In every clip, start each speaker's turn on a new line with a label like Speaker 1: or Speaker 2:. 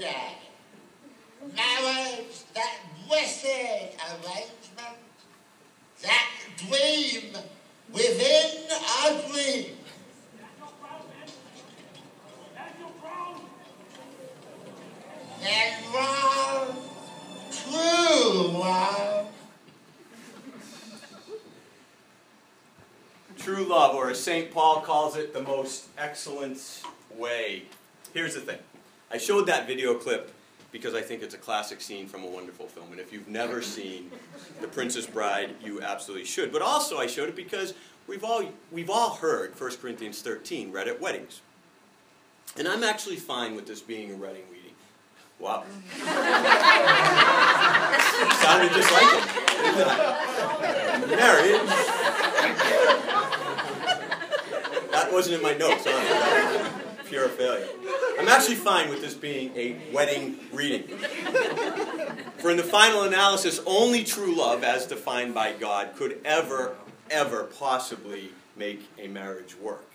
Speaker 1: today. Marriage, uh, that blessed arrangement, that dream within a dream. And love, uh, true love,
Speaker 2: True love, or as St. Paul calls it, the most excellent way. Here's the thing I showed that video clip because I think it's a classic scene from a wonderful film. And if you've never seen The Princess Bride, you absolutely should. But also, I showed it because we've all, we've all heard 1 Corinthians 13 read at weddings. And I'm actually fine with this being a wedding reading. Wow. Sounded just like it. Marriage. That wasn't in my notes. Sorry. Pure failure. I'm actually fine with this being a wedding reading. For in the final analysis, only true love, as defined by God, could ever, ever possibly make a marriage work.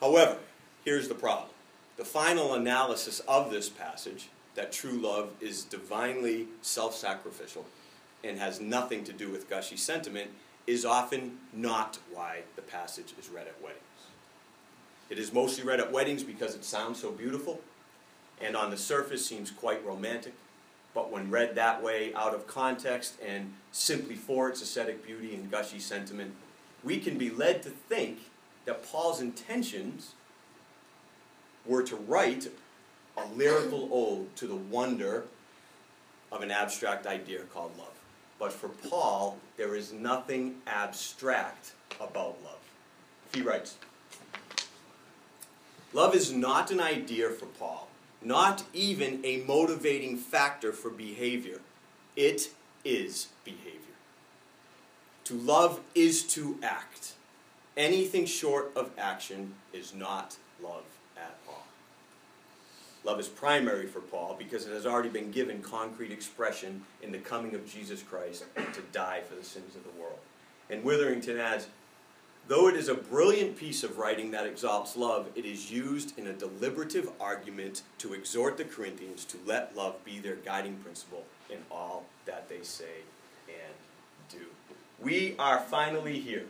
Speaker 2: However, here's the problem. The final analysis of this passage, that true love is divinely self sacrificial and has nothing to do with gushy sentiment, is often not why the passage is read at weddings. It is mostly read at weddings because it sounds so beautiful and on the surface seems quite romantic, but when read that way out of context and simply for its ascetic beauty and gushy sentiment, we can be led to think that Paul's intentions were to write a lyrical ode to the wonder of an abstract idea called love. But for Paul, there is nothing abstract about love. He writes Love is not an idea for Paul, not even a motivating factor for behavior. It is behavior. To love is to act. Anything short of action is not love at all. Love is primary for Paul because it has already been given concrete expression in the coming of Jesus Christ to die for the sins of the world. And Witherington adds, Though it is a brilliant piece of writing that exalts love, it is used in a deliberative argument to exhort the Corinthians to let love be their guiding principle in all that they say and do. We are finally here.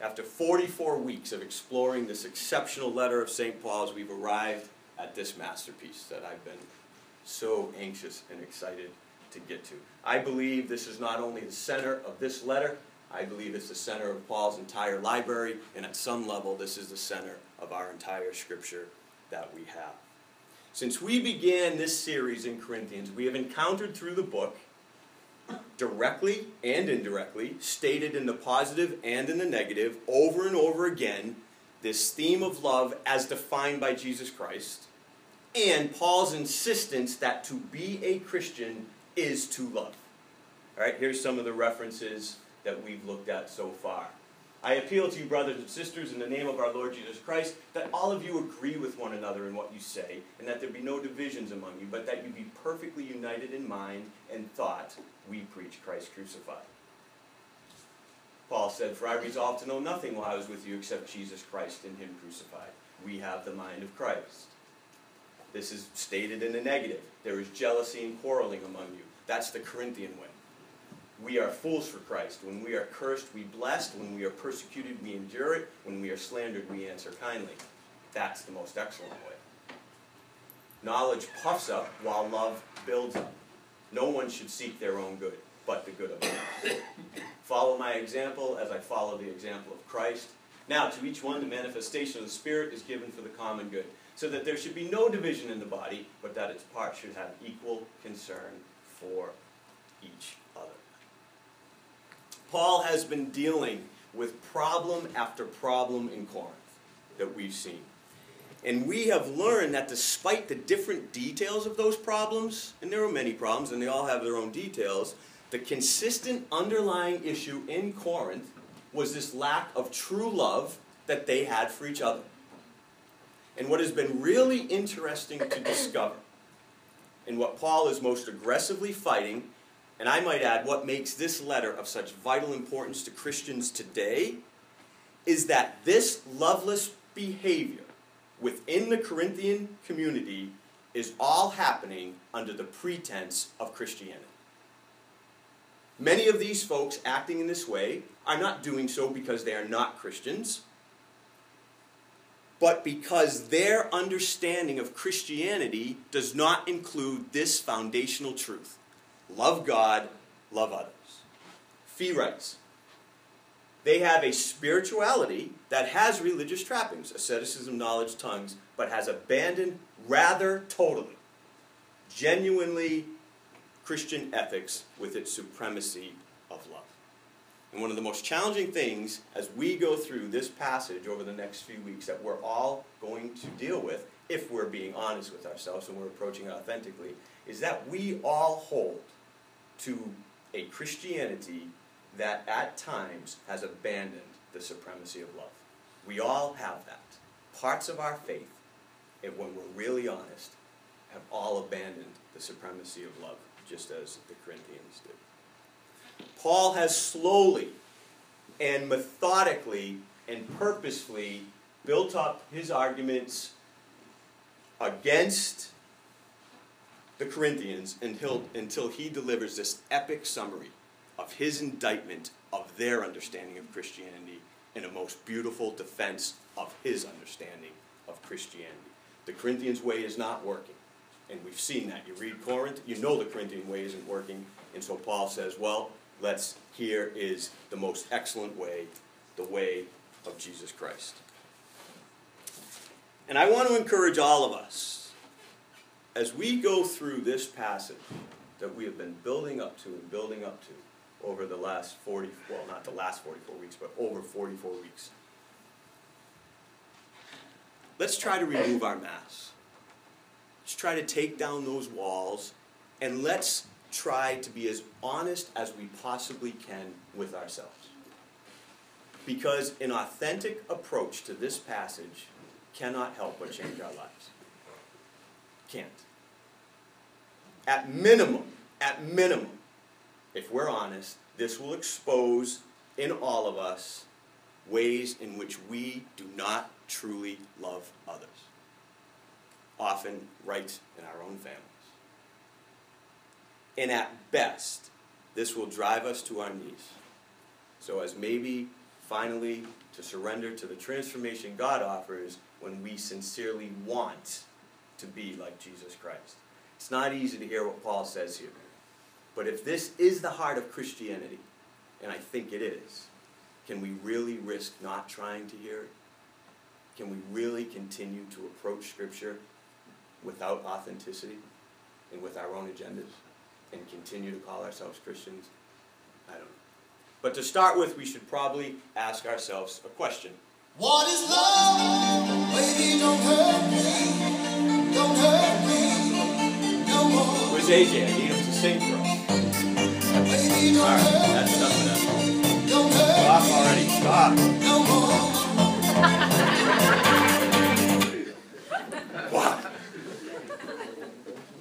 Speaker 2: After 44 weeks of exploring this exceptional letter of St. Paul's, we've arrived at this masterpiece that I've been so anxious and excited to get to. I believe this is not only the center of this letter, I believe it's the center of Paul's entire library, and at some level, this is the center of our entire scripture that we have. Since we began this series in Corinthians, we have encountered through the book, directly and indirectly, stated in the positive and in the negative, over and over again, this theme of love as defined by Jesus Christ, and Paul's insistence that to be a Christian is to love. All right, here's some of the references that we've looked at so far. I appeal to you, brothers and sisters, in the name of our Lord Jesus Christ, that all of you agree with one another in what you say, and that there be no divisions among you, but that you be perfectly united in mind and thought. We preach Christ crucified. Paul said, For I resolved to know nothing while I was with you except Jesus Christ and Him crucified. We have the mind of Christ. This is stated in the negative. There is jealousy and quarreling among you. That's the Corinthian way. We are fools for Christ. When we are cursed, we bless. When we are persecuted, we endure it. When we are slandered, we answer kindly. That's the most excellent way. Knowledge puffs up while love builds up. No one should seek their own good, but the good of others. follow my example as I follow the example of Christ. Now, to each one, the manifestation of the Spirit is given for the common good, so that there should be no division in the body, but that its parts should have equal concern for each. Paul has been dealing with problem after problem in Corinth that we've seen. And we have learned that despite the different details of those problems, and there are many problems and they all have their own details, the consistent underlying issue in Corinth was this lack of true love that they had for each other. And what has been really interesting to discover, and what Paul is most aggressively fighting, and I might add, what makes this letter of such vital importance to Christians today, is that this loveless behavior within the Corinthian community is all happening under the pretense of Christianity. Many of these folks acting in this way are not doing so because they are not Christians, but because their understanding of Christianity does not include this foundational truth love God, love others. Fee writes, they have a spirituality that has religious trappings, asceticism, knowledge, tongues, but has abandoned rather totally, genuinely Christian ethics with its supremacy of love. And one of the most challenging things as we go through this passage over the next few weeks that we're all going to deal with, if we're being honest with ourselves and we're approaching it authentically, is that we all hold to a Christianity that at times has abandoned the supremacy of love. We all have that. Parts of our faith, if when we're really honest, have all abandoned the supremacy of love, just as the Corinthians did. Paul has slowly and methodically and purposefully built up his arguments against the Corinthians until, until he delivers this epic summary of his indictment of their understanding of Christianity and a most beautiful defense of his understanding of Christianity. The Corinthians way is not working. And we've seen that. You read Corinth, you know the Corinthian way isn't working. And so Paul says, well, let's, here is the most excellent way, the way of Jesus Christ. And I want to encourage all of us, as we go through this passage that we have been building up to and building up to, over the last 40, well, not the last 44 weeks, but over 44 weeks. Let's try to remove our masks. Let's try to take down those walls, and let's try to be as honest as we possibly can with ourselves. Because an authentic approach to this passage cannot help but change our lives. Can't. At minimum, at minimum, if we're honest, this will expose in all of us ways in which we do not truly love others, often right in our own families. And at best, this will drive us to our knees. So, as maybe finally to surrender to the transformation God offers when we sincerely want to be like Jesus Christ. It's not easy to hear what Paul says here. But if this is the heart of Christianity, and I think it is, can we really risk not trying to hear it? Can we really continue to approach Scripture without authenticity and with our own agendas and continue to call ourselves Christians? I don't know. But to start with, we should probably ask ourselves a question.
Speaker 1: What is love? Baby, don't hurt me.
Speaker 2: AJ? I need him to sing for us. All right, that's enough of that. Stop already. Stop. Wow.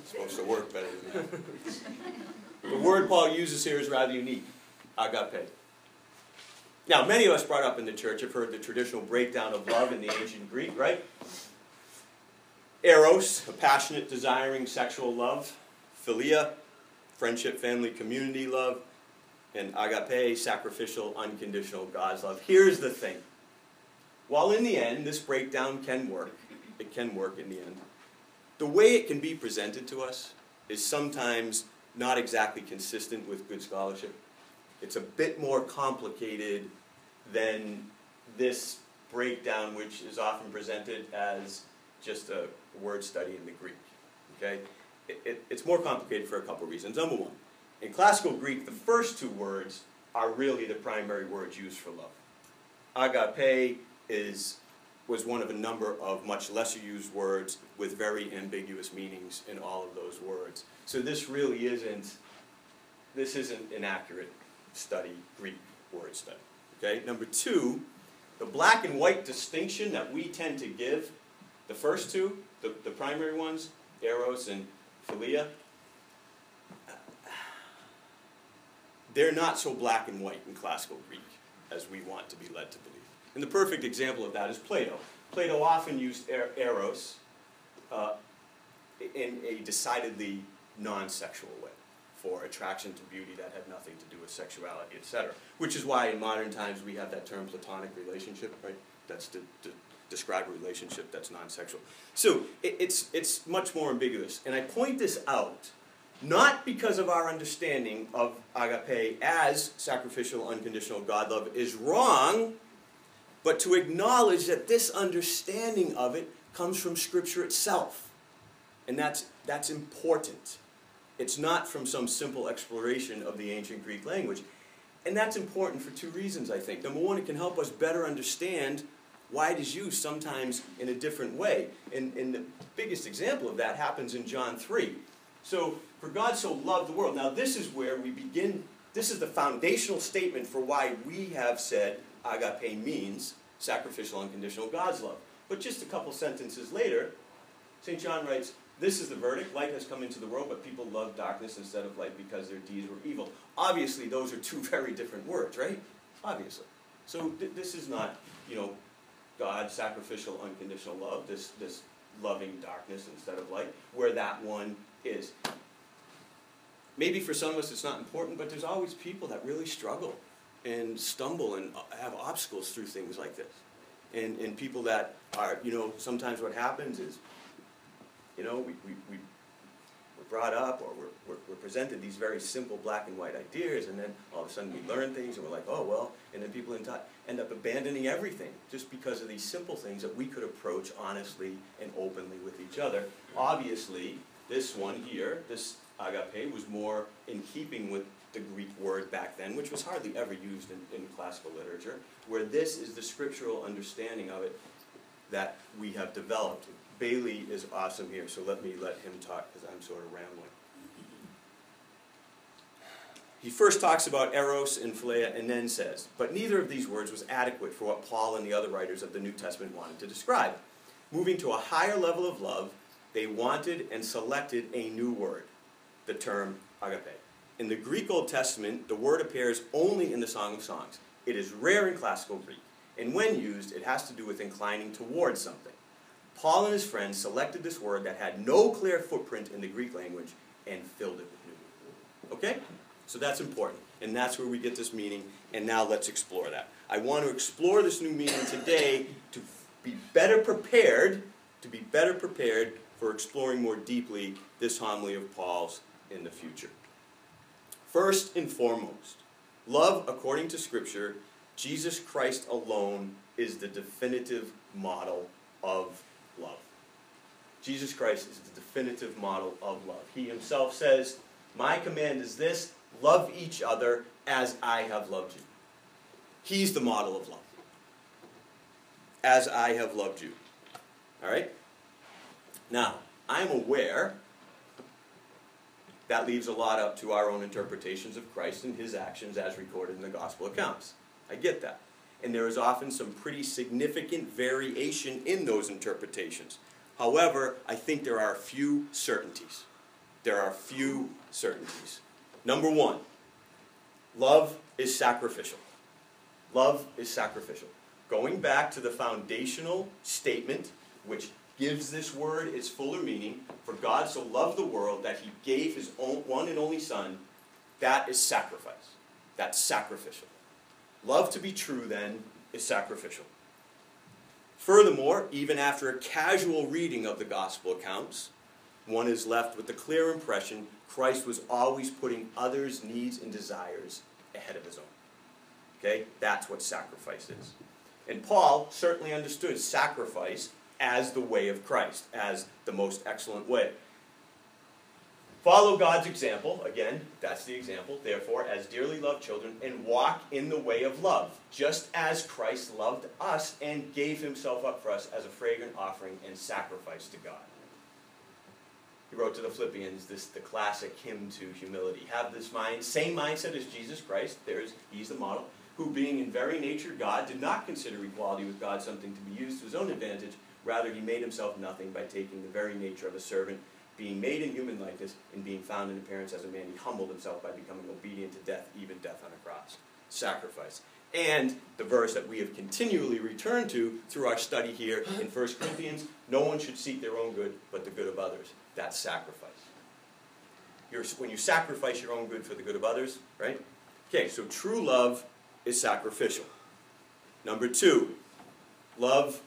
Speaker 2: It's supposed to work better than that. The word Paul uses here is rather unique. Agape. Now, many of us brought up in the church have heard the traditional breakdown of love in the ancient Greek, right? Eros, a passionate, desiring sexual love. Philia, friendship, family, community love. And agape, sacrificial, unconditional God's love. Here's the thing. While in the end, this breakdown can work, it can work in the end. The way it can be presented to us is sometimes not exactly consistent with good scholarship. It's a bit more complicated than this breakdown, which is often presented as just a word study in the Greek. Okay? It, it, it's more complicated for a couple reasons. Number one, in classical Greek, the first two words are really the primary words used for love. Agape is was one of a number of much lesser used words with very ambiguous meanings in all of those words. So this really isn't this isn't an accurate study, Greek word study. Okay? Number two, the black and white distinction that we tend to give, the first two, the, the primary ones, eros and philia, they're not so black and white in classical Greek as we want to be led to believe. And the perfect example of that is Plato. Plato often used er- eros uh, in a decidedly non-sexual way for attraction to beauty that had nothing to do with sexuality, etc. Which is why in modern times we have that term platonic relationship, right? That's to, to describe a relationship that's non-sexual. So it, it's it's much more ambiguous, and I point this out not because of our understanding of agape as sacrificial, unconditional God love is wrong, but to acknowledge that this understanding of it comes from Scripture itself. And that's, that's important. It's not from some simple exploration of the ancient Greek language. And that's important for two reasons, I think. Number one, it can help us better understand why it is used sometimes in a different way. And, and the biggest example of that happens in John 3. So, for God so loved the world. Now, this is where we begin, this is the foundational statement for why we have said agape means sacrificial, unconditional God's love. But just a couple sentences later, St. John writes, This is the verdict. Light has come into the world, but people love darkness instead of light because their deeds were evil. Obviously, those are two very different words, right? Obviously. So, th- this is not, you know, God's sacrificial, unconditional love, this, this loving darkness instead of light, where that one is. Maybe for some of us it's not important, but there's always people that really struggle and stumble and have obstacles through things like this. And, and people that are, you know, sometimes what happens is, you know, we, we, we, brought up or we're, we're, presented these very simple black and white ideas, and then all of a sudden we learn things and we're like, oh, well, and then people end up abandoning everything just because of these simple things that we could approach honestly and openly with each other. Obviously, this one here, this agape, was more in keeping with the Greek word back then, which was hardly ever used in, in classical literature, where this is the scriptural understanding of it that we have developed. Bailey is awesome here, so let me let him talk because I'm sort of rambling. He first talks about eros and philia and then says, but neither of these words was adequate for what Paul and the other writers of the New Testament wanted to describe. Moving to a higher level of love, they wanted and selected a new word, the term agape. In the Greek Old Testament, the word appears only in the Song of Songs. It is rare in classical Greek, and when used, it has to do with inclining towards something. Paul and his friends selected this word that had no clear footprint in the Greek language and filled it with new. Okay? So that's important, and that's where we get this meaning, and now let's explore that. I want to explore this new meaning today to be better prepared, to be better prepared for exploring more deeply this homily of Paul's in the future. First and foremost, love according to Scripture, Jesus Christ alone is the definitive model of love. Jesus Christ is the definitive model of love. He himself says, My command is this love each other as I have loved you. He's the model of love. As I have loved you. All right? Now, I'm aware that leaves a lot up to our own interpretations of Christ and his actions as recorded in the gospel accounts. I get that. And there is often some pretty significant variation in those interpretations. However, I think there are a few certainties. There are a few certainties. Number one, love is sacrificial. Love is sacrificial. Going back to the foundational statement, which gives this word its fuller meaning. For God so loved the world that he gave his own, one and only Son. That is sacrifice. That's sacrificial. Love to be true, then, is sacrificial. Furthermore, even after a casual reading of the gospel accounts, one is left with the clear impression Christ was always putting others' needs and desires ahead of his own. Okay? That's what sacrifice is. And Paul certainly understood sacrifice as the way of Christ, as the most excellent way. Follow God's example, again, that's the example, therefore, as dearly loved children, and walk in the way of love, just as Christ loved us and gave himself up for us as a fragrant offering and sacrifice to God. He wrote to the Philippians this the classic hymn to humility. Have this mind, same mindset as Jesus Christ, there's he's the model, who being in very nature God, did not consider equality with God something to be used to his own advantage Rather, he made himself nothing by taking the very nature of a servant, being made in human likeness, and being found in appearance as a man. He humbled himself by becoming obedient to death, even death on a cross. Sacrifice. And the verse that we have continually returned to through our study here in 1 Corinthians no one should seek their own good, but the good of others. That's sacrifice. You're, when you sacrifice your own good for the good of others, right? Okay, so true love is sacrificial. Number two, love,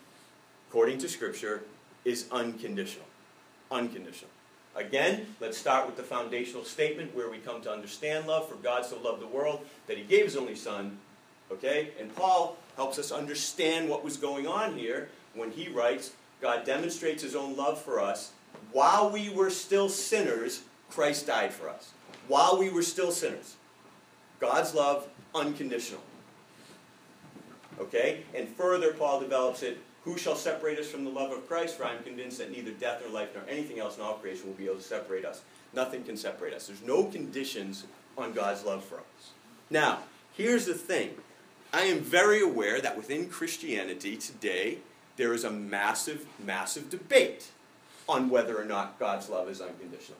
Speaker 2: according to Scripture, is unconditional. Unconditional. Again, let's start with the foundational statement where we come to understand love. For God so loved the world that he gave his only Son. Okay? And Paul helps us understand what was going on here when he writes, God demonstrates his own love for us. While we were still sinners, Christ died for us. While we were still sinners. God's love, unconditional. Okay? And further, Paul develops it who shall separate us from the love of Christ? For I am convinced that neither death nor life nor anything else in all creation will be able to separate us. Nothing can separate us. There's no conditions on God's love for us. Now, here's the thing I am very aware that within Christianity today, there is a massive, massive debate on whether or not God's love is unconditional.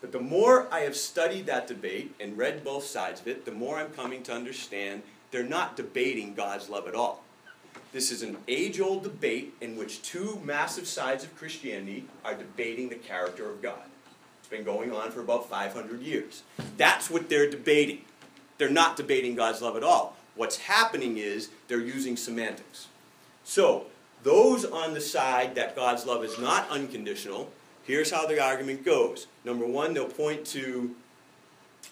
Speaker 2: But the more I have studied that debate and read both sides of it, the more I'm coming to understand they're not debating God's love at all. This is an age old debate in which two massive sides of Christianity are debating the character of God. It's been going on for about 500 years. That's what they're debating. They're not debating God's love at all. What's happening is they're using semantics. So, those on the side that God's love is not unconditional, here's how the argument goes. Number one, they'll point to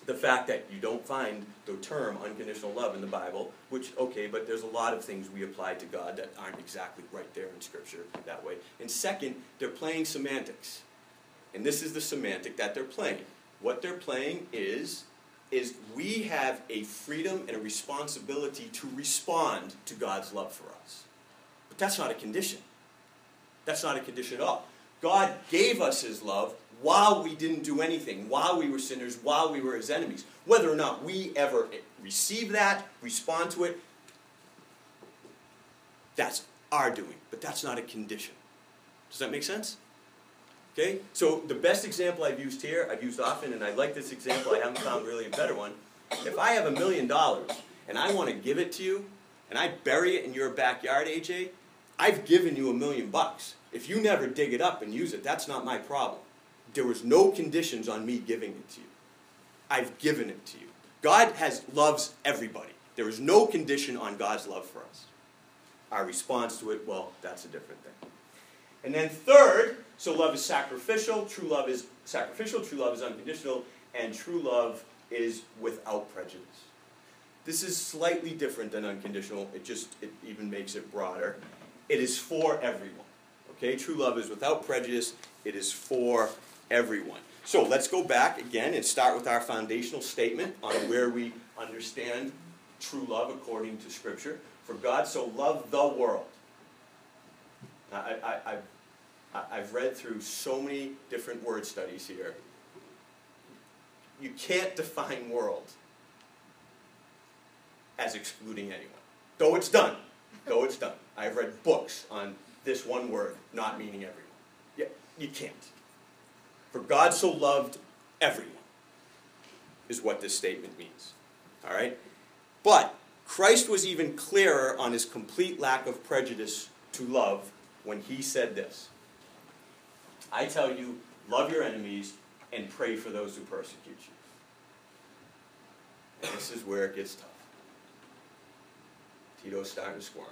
Speaker 2: the fact that you don't find the term unconditional love in the Bible, which, okay, but there's a lot of things we apply to God that aren't exactly right there in Scripture that way. And second, they're playing semantics. And this is the semantic that they're playing. What they're playing is, is we have a freedom and a responsibility to respond to God's love for us. But that's not a condition. That's not a condition at all. God gave us His love while we didn't do anything, while we were sinners, while we were his enemies. Whether or not we ever receive that, respond to it, that's our doing, but that's not a condition. Does that make sense? Okay? So the best example I've used here, I've used often, and I like this example, I haven't found really a better one. If I have a million dollars and I want to give it to you, and I bury it in your backyard, AJ, I've given you a million bucks. If you never dig it up and use it, that's not my problem. There was no conditions on me giving it to you. I've given it to you. God has loves everybody. There is no condition on God's love for us. Our response to it, well, that's a different thing. And then third, so love is sacrificial, true love is sacrificial, true love is unconditional, and true love is without prejudice. This is slightly different than unconditional. It just it even makes it broader. It is for everyone. Okay? True love is without prejudice. It is for everyone. So let's go back again and start with our foundational statement on where we understand true love according to Scripture. For God so loved the world. I, I, I, I've read through so many different word studies here. You can't define world as excluding anyone. Though it's done. Though it's done. I've read books on this one word not meaning everyone. Yeah, you can't. For God so loved everyone, is what this statement means. All right? But Christ was even clearer on his complete lack of prejudice to love when he said this I tell you, love your enemies and pray for those who persecute you. And this is where it gets tough. Tito's starting to squirm.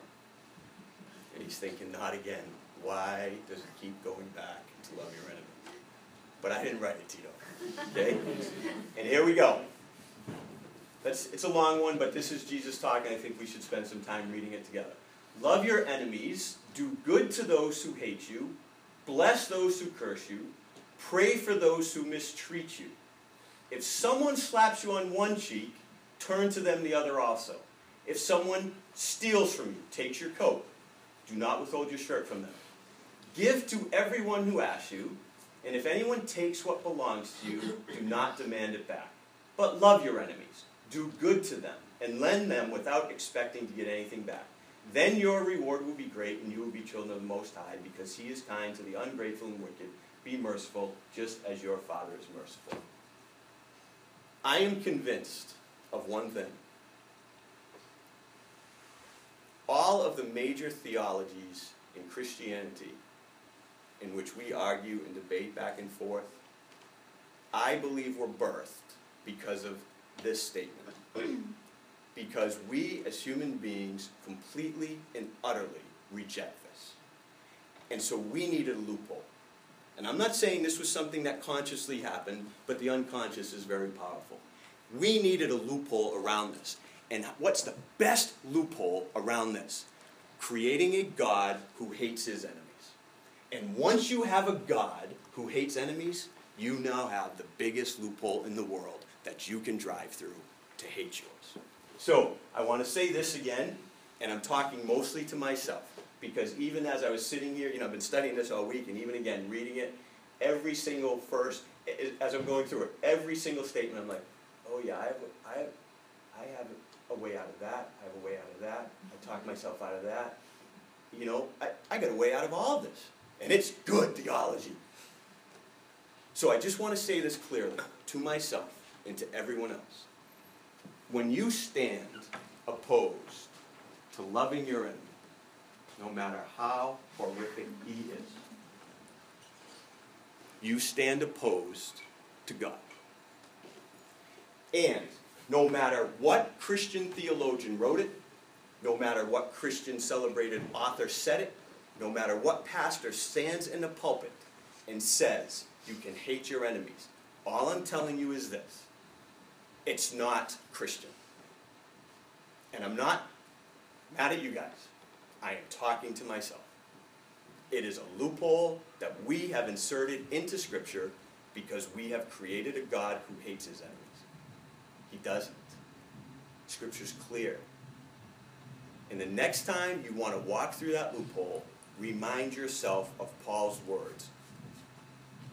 Speaker 2: And he's thinking, not again. Why does it keep going back to love your enemies? But I didn't write it, Tito. Okay? And here we go. That's, it's a long one, but this is Jesus talking. I think we should spend some time reading it together. Love your enemies, do good to those who hate you, bless those who curse you, pray for those who mistreat you. If someone slaps you on one cheek, turn to them the other also. If someone steals from you, takes your coat, do not withhold your shirt from them. Give to everyone who asks you and if anyone takes what belongs to you, do not demand it back. But love your enemies. Do good to them, and lend them without expecting to get anything back. Then your reward will be great, and you will be children of the Most High, because He is kind to the ungrateful and wicked. Be merciful, just as your Father is merciful. I am convinced of one thing all of the major theologies in Christianity in which we argue and debate back and forth, I believe were birthed because of this statement. because we as human beings completely and utterly reject this. And so we needed a loophole. And I'm not saying this was something that consciously happened, but the unconscious is very powerful. We needed a loophole around this. And what's the best loophole around this? Creating a God who hates his enemies. And once you have a God who hates enemies, you now have the biggest loophole in the world that you can drive through to hate yours. So, I want to say this again, and I'm talking mostly to myself, because even as I was sitting here, you know, I've been studying this all week, and even again, reading it, every single first, as I'm going through it, every single statement, I'm like, oh yeah, I have, I have, I have a way out of that, I have a way out of that, I talk myself out of that. You know, I, I got a way out of all of this. And it's good theology. So I just want to say this clearly to myself and to everyone else. When you stand opposed to loving your enemy, no matter how horrific he is, you stand opposed to God. And no matter what Christian theologian wrote it, no matter what Christian celebrated author said it, no matter what pastor stands in the pulpit and says you can hate your enemies, all I'm telling you is this it's not Christian. And I'm not mad at you guys. I am talking to myself. It is a loophole that we have inserted into Scripture because we have created a God who hates his enemies. He doesn't. Scripture's clear. And the next time you want to walk through that loophole, remind yourself of Paul's words.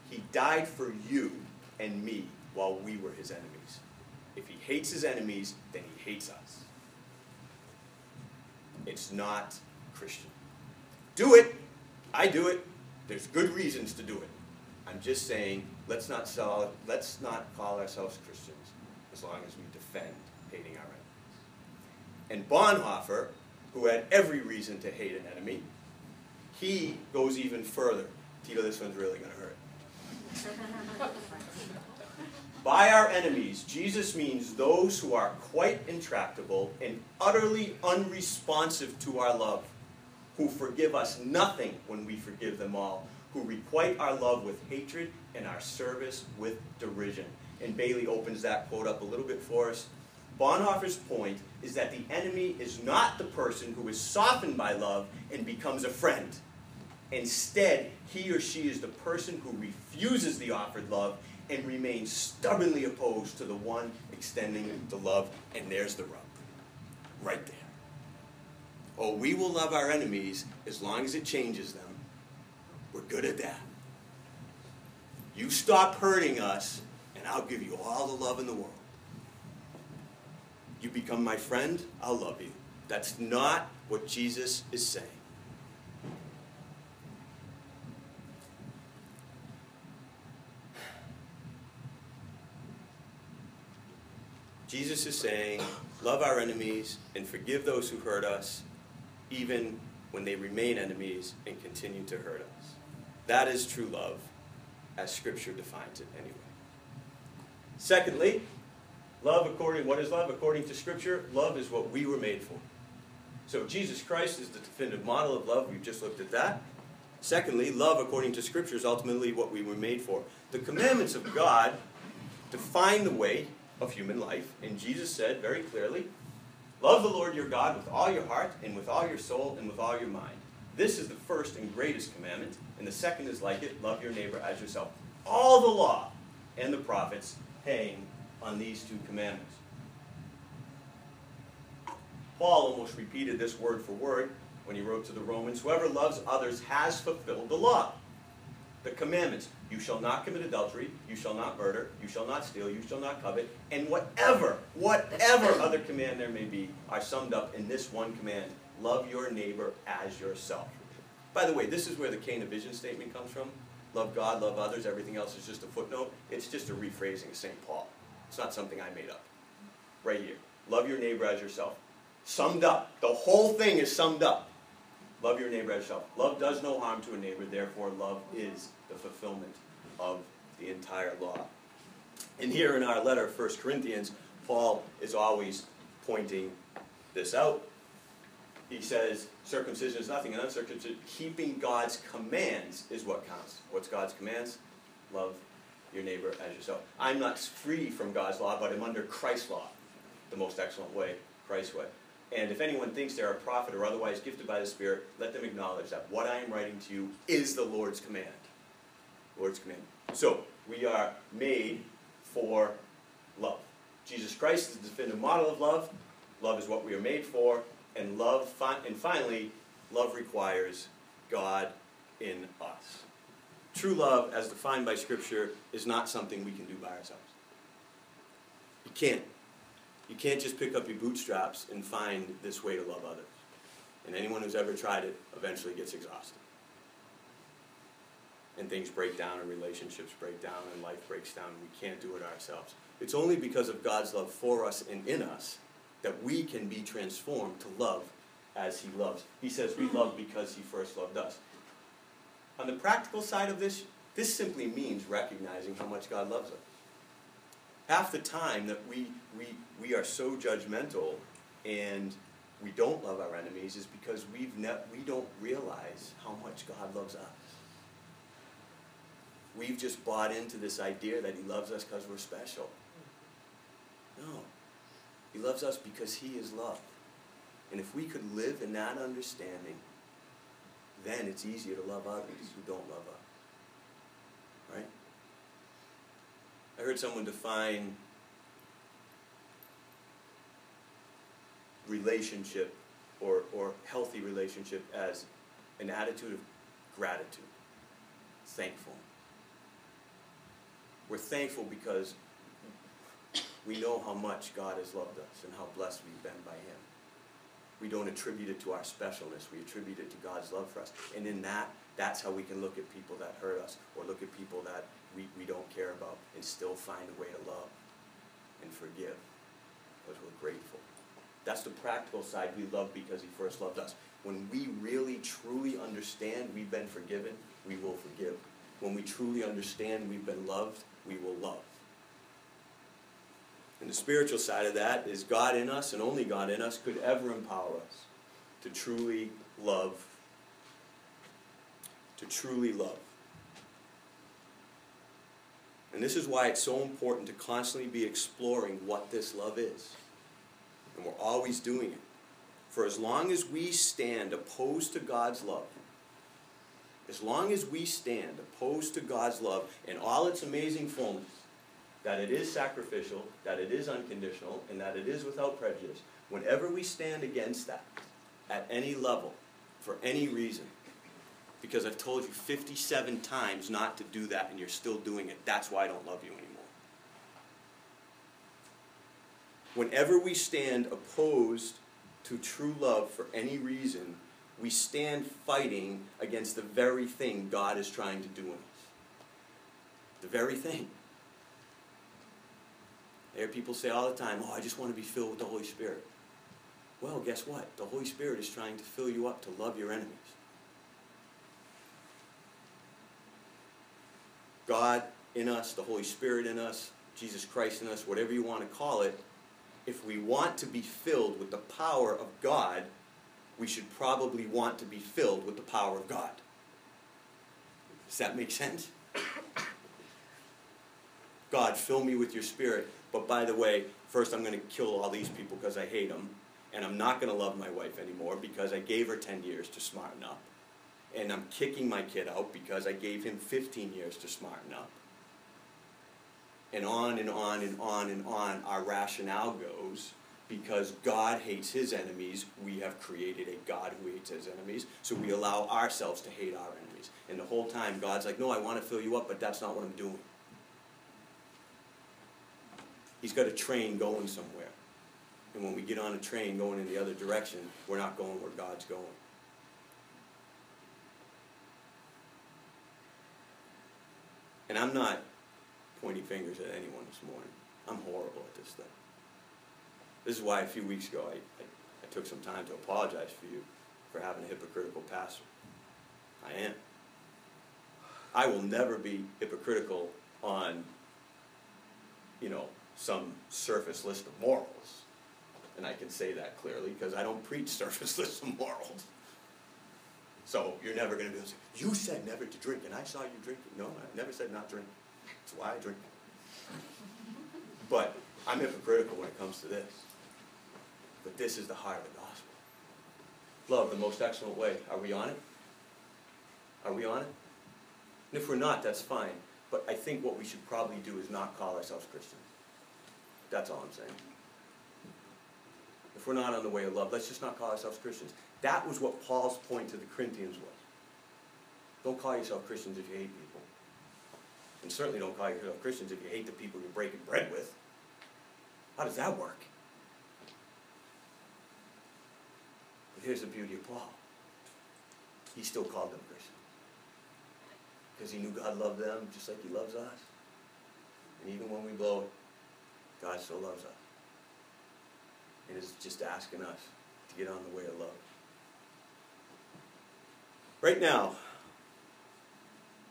Speaker 2: He died for you and me while we were his enemies. If he hates his enemies, then he hates us. It's not Christian. Do it. I do it. There's good reasons to do it. I'm just saying, let's not sell, let's not call ourselves Christians as long as we defend hating our enemies. And Bonhoeffer, who had every reason to hate an enemy, he goes even further. Tito, this one's really going to hurt. By our enemies, Jesus means those who are quite intractable and utterly unresponsive to our love, who forgive us nothing when we forgive them all, who requite our love with hatred and our service with derision. And Bailey opens that quote up a little bit for us. Bonhoeffer's point is that the enemy is not the person who is softened by love and becomes a friend. Instead, he or she is the person who refuses the offered love and remains stubbornly opposed to the one extending the love. And there's the rub. Right there. Oh, we will love our enemies as long as it changes them. We're good at that. You stop hurting us, and I'll give you all the love in the world. You become my friend, I'll love you. That's not what Jesus is saying. Jesus is saying, love our enemies and forgive those who hurt us, even when they remain enemies and continue to hurt us. That is true love, as Scripture defines it anyway. Secondly, love according what is love according to Scripture? Love is what we were made for. So Jesus Christ is the definitive model of love. We've just looked at that. Secondly, love according to Scripture is ultimately what we were made for. The commandments of God define the way of human life. And Jesus said very clearly, Love the Lord your God with all your heart, and with all your soul, and with all your mind. This is the first and greatest commandment, and the second is like it love your neighbor as yourself. All the law and the prophets hang on these two commandments. Paul almost repeated this word for word when he wrote to the Romans Whoever loves others has fulfilled the law the commandments. You shall not commit adultery, you shall not murder, you shall not steal, you shall not covet, and whatever, whatever other command there may be are summed up in this one command love your neighbor as yourself. By the way, this is where the Cana vision statement comes from. Love God, love others, everything else is just a footnote. It's just a rephrasing of St. Paul. It's not something I made up. Right here. Love your neighbor as yourself. Summed up. The whole thing is summed up. Love your neighbor as yourself. Love does no harm to a neighbor, therefore, love is the fulfillment of the entire law. And here in our letter, 1 Corinthians, Paul is always pointing this out. He says, circumcision is nothing, and uncircumcision, keeping God's commands is what counts. What's God's commands? Love your neighbor as yourself. I'm not free from God's law, but I'm under Christ's law, the most excellent way, Christ's way. And if anyone thinks they're a prophet or otherwise gifted by the Spirit, let them acknowledge that what I am writing to you is the Lord's command. Lord's command. So, we are made for love. Jesus Christ is the definitive model of love. Love is what we are made for. And love, fi- and finally, love requires God in us. True love, as defined by Scripture, is not something we can do by ourselves. You can't. You can't just pick up your bootstraps and find this way to love others. And anyone who's ever tried it eventually gets exhausted. And things break down, and relationships break down, and life breaks down, and we can't do it ourselves. It's only because of God's love for us and in us that we can be transformed to love as He loves. He says we love because He first loved us. On the practical side of this, this simply means recognizing how much God loves us. Half the time that we, we, we are so judgmental and we don't love our enemies is because we've ne- we don't realize how much God loves us. We've just bought into this idea that He loves us because we're special. No. He loves us because He is love. And if we could live in that understanding, then it's easier to love others who don't love us. Right? I heard someone define relationship or, or healthy relationship as an attitude of gratitude, thankful. We're thankful because we know how much God has loved us and how blessed we've been by Him. We don't attribute it to our specialness, we attribute it to God's love for us. And in that, that's how we can look at people that hurt us or look at people that we, we don't care about and still find a way to love and forgive because we're grateful. That's the practical side. We love because He first loved us. When we really, truly understand we've been forgiven, we will forgive. When we truly understand we've been loved, we will love. And the spiritual side of that is God in us and only God in us could ever empower us to truly love. To truly love. And this is why it's so important to constantly be exploring what this love is. And we're always doing it. For as long as we stand opposed to God's love, as long as we stand opposed to God's love in all its amazing fullness, that it is sacrificial, that it is unconditional, and that it is without prejudice, whenever we stand against that at any level, for any reason, because I've told you 57 times not to do that and you're still doing it, that's why I don't love you anymore. Whenever we stand opposed to true love for any reason, we stand fighting against the very thing God is trying to do in us. The very thing. I hear people say all the time, oh, I just want to be filled with the Holy Spirit. Well, guess what? The Holy Spirit is trying to fill you up to love your enemies. God in us, the Holy Spirit in us, Jesus Christ in us, whatever you want to call it, if we want to be filled with the power of God, we should probably want to be filled with the power of God. Does that make sense? God, fill me with your spirit. But by the way, first I'm going to kill all these people because I hate them. And I'm not going to love my wife anymore because I gave her 10 years to smarten up. And I'm kicking my kid out because I gave him 15 years to smarten up. And on and on and on and on our rationale goes because God hates his enemies, we have created a God who hates his enemies. So we allow ourselves to hate our enemies. And the whole time, God's like, no, I want to fill you up, but that's not what I'm doing. He's got a train going somewhere. And when we get on a train going in the other direction, we're not going where God's going. And I'm not pointing fingers at anyone this morning. I'm horrible at this thing. This is why a few weeks ago I, I, I took some time to apologize for you for having a hypocritical pastor. I am. I will never be hypocritical on, you know, some surface list of morals. And I can say that clearly because I don't preach surface list of morals. So you're never going to be able to say, you said never to drink, and I saw you drinking. No, I never said not drink. That's why I drink. But I'm hypocritical when it comes to this. But this is the heart of the gospel. Love, the most excellent way. Are we on it? Are we on it? And if we're not, that's fine. But I think what we should probably do is not call ourselves Christians. That's all I'm saying. If we're not on the way of love, let's just not call ourselves Christians. That was what Paul's point to the Corinthians was. Don't call yourself Christians if you hate people. And certainly don't call yourself Christians if you hate the people you're breaking bread with. How does that work? But here's the beauty of Paul. He still called them Christians. Because he knew God loved them just like he loves us. And even when we blow it, God still loves us. And is just asking us to get on the way of love. Right now,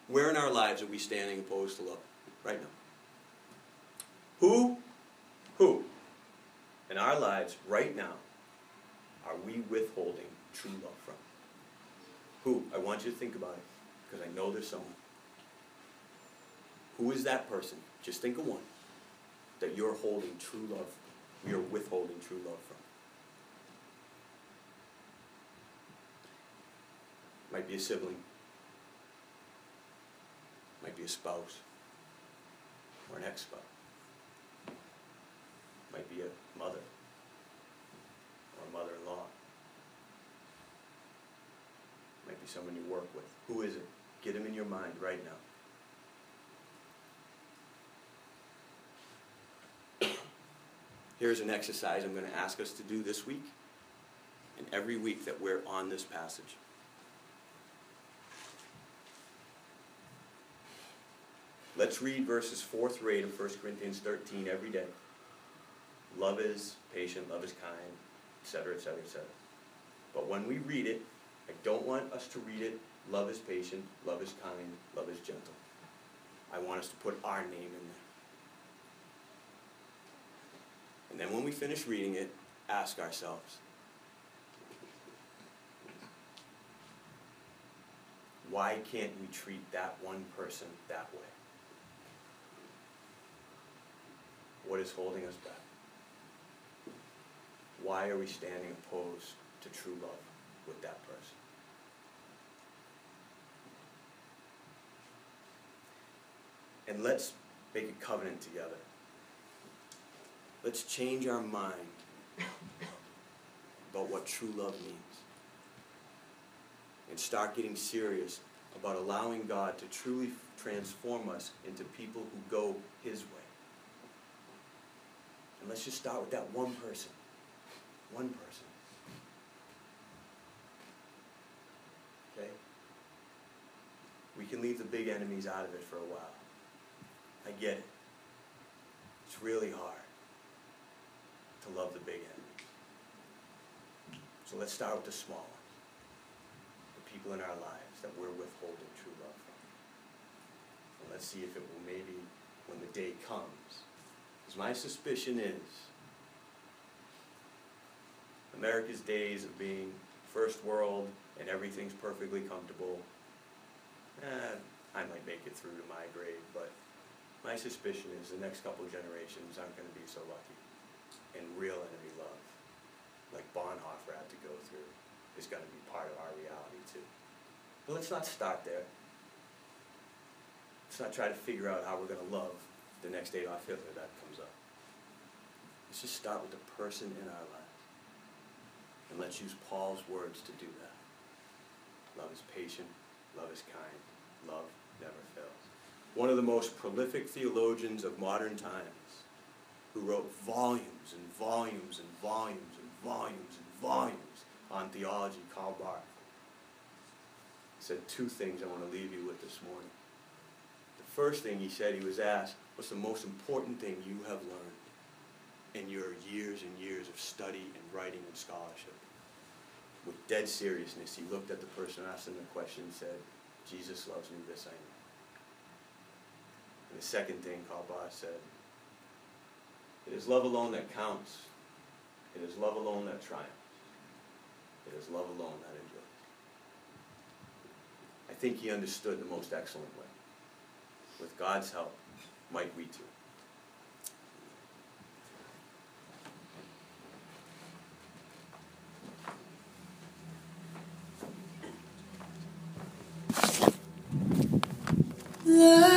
Speaker 2: where in our lives are we standing opposed to love? Right now. Who, who in our lives right now are we withholding true love from? Who? I want you to think about it because I know there's someone. Who is that person? Just think of one that you're holding true love, you're withholding true love from. Might be a sibling, might be a spouse, or an ex spouse, might be a mother, or a mother in law, might be someone you work with. Who is it? Get him in your mind right now. Here's an exercise I'm going to ask us to do this week and every week that we're on this passage. Let's read verses 4 through 8 of 1 Corinthians 13 every day. Love is patient, love is kind, etc., etc., etc. But when we read it, I don't want us to read it, love is patient, love is kind, love is gentle. I want us to put our name in there. And then when we finish reading it, ask ourselves why can't we treat that one person that way? What is holding us back? Why are we standing opposed to true love with that person? And let's make a covenant together. Let's change our mind about what true love means. And start getting serious about allowing God to truly transform us into people who go His way. And let's just start with that one person. One person. Okay? We can leave the big enemies out of it for a while. I get it. It's really hard to love the big enemies. So let's start with the small ones. The people in our lives that we're withholding true love from. And let's see if it will maybe, when the day comes, my suspicion is America's days of being first world and everything's perfectly comfortable, eh, I might make it through to my grave, but my suspicion is the next couple generations aren't going to be so lucky and real enemy love, like Bonhoeffer had to go through, is going to be part of our reality too. But let's not start there. Let's not try to figure out how we're going to love the next Adolf Hitler that comes up. Let's just start with the person in our lives. And let's use Paul's words to do that. Love is patient, love is kind, love never fails. One of the most prolific theologians of modern times who wrote volumes and volumes and volumes and volumes and volumes on theology, Karl Barth, said two things I want to leave you with this morning. The first thing he said, he was asked, What's the most important thing you have learned in your years and years of study and writing and scholarship. With dead seriousness, he looked at the person asked asking the question and said, Jesus loves me, this I know. And the second thing Karl Barth said, it is love alone that counts. It is love alone that triumphs. It is love alone that endures. I think he understood the most excellent way. With God's help, might we too.
Speaker 1: Love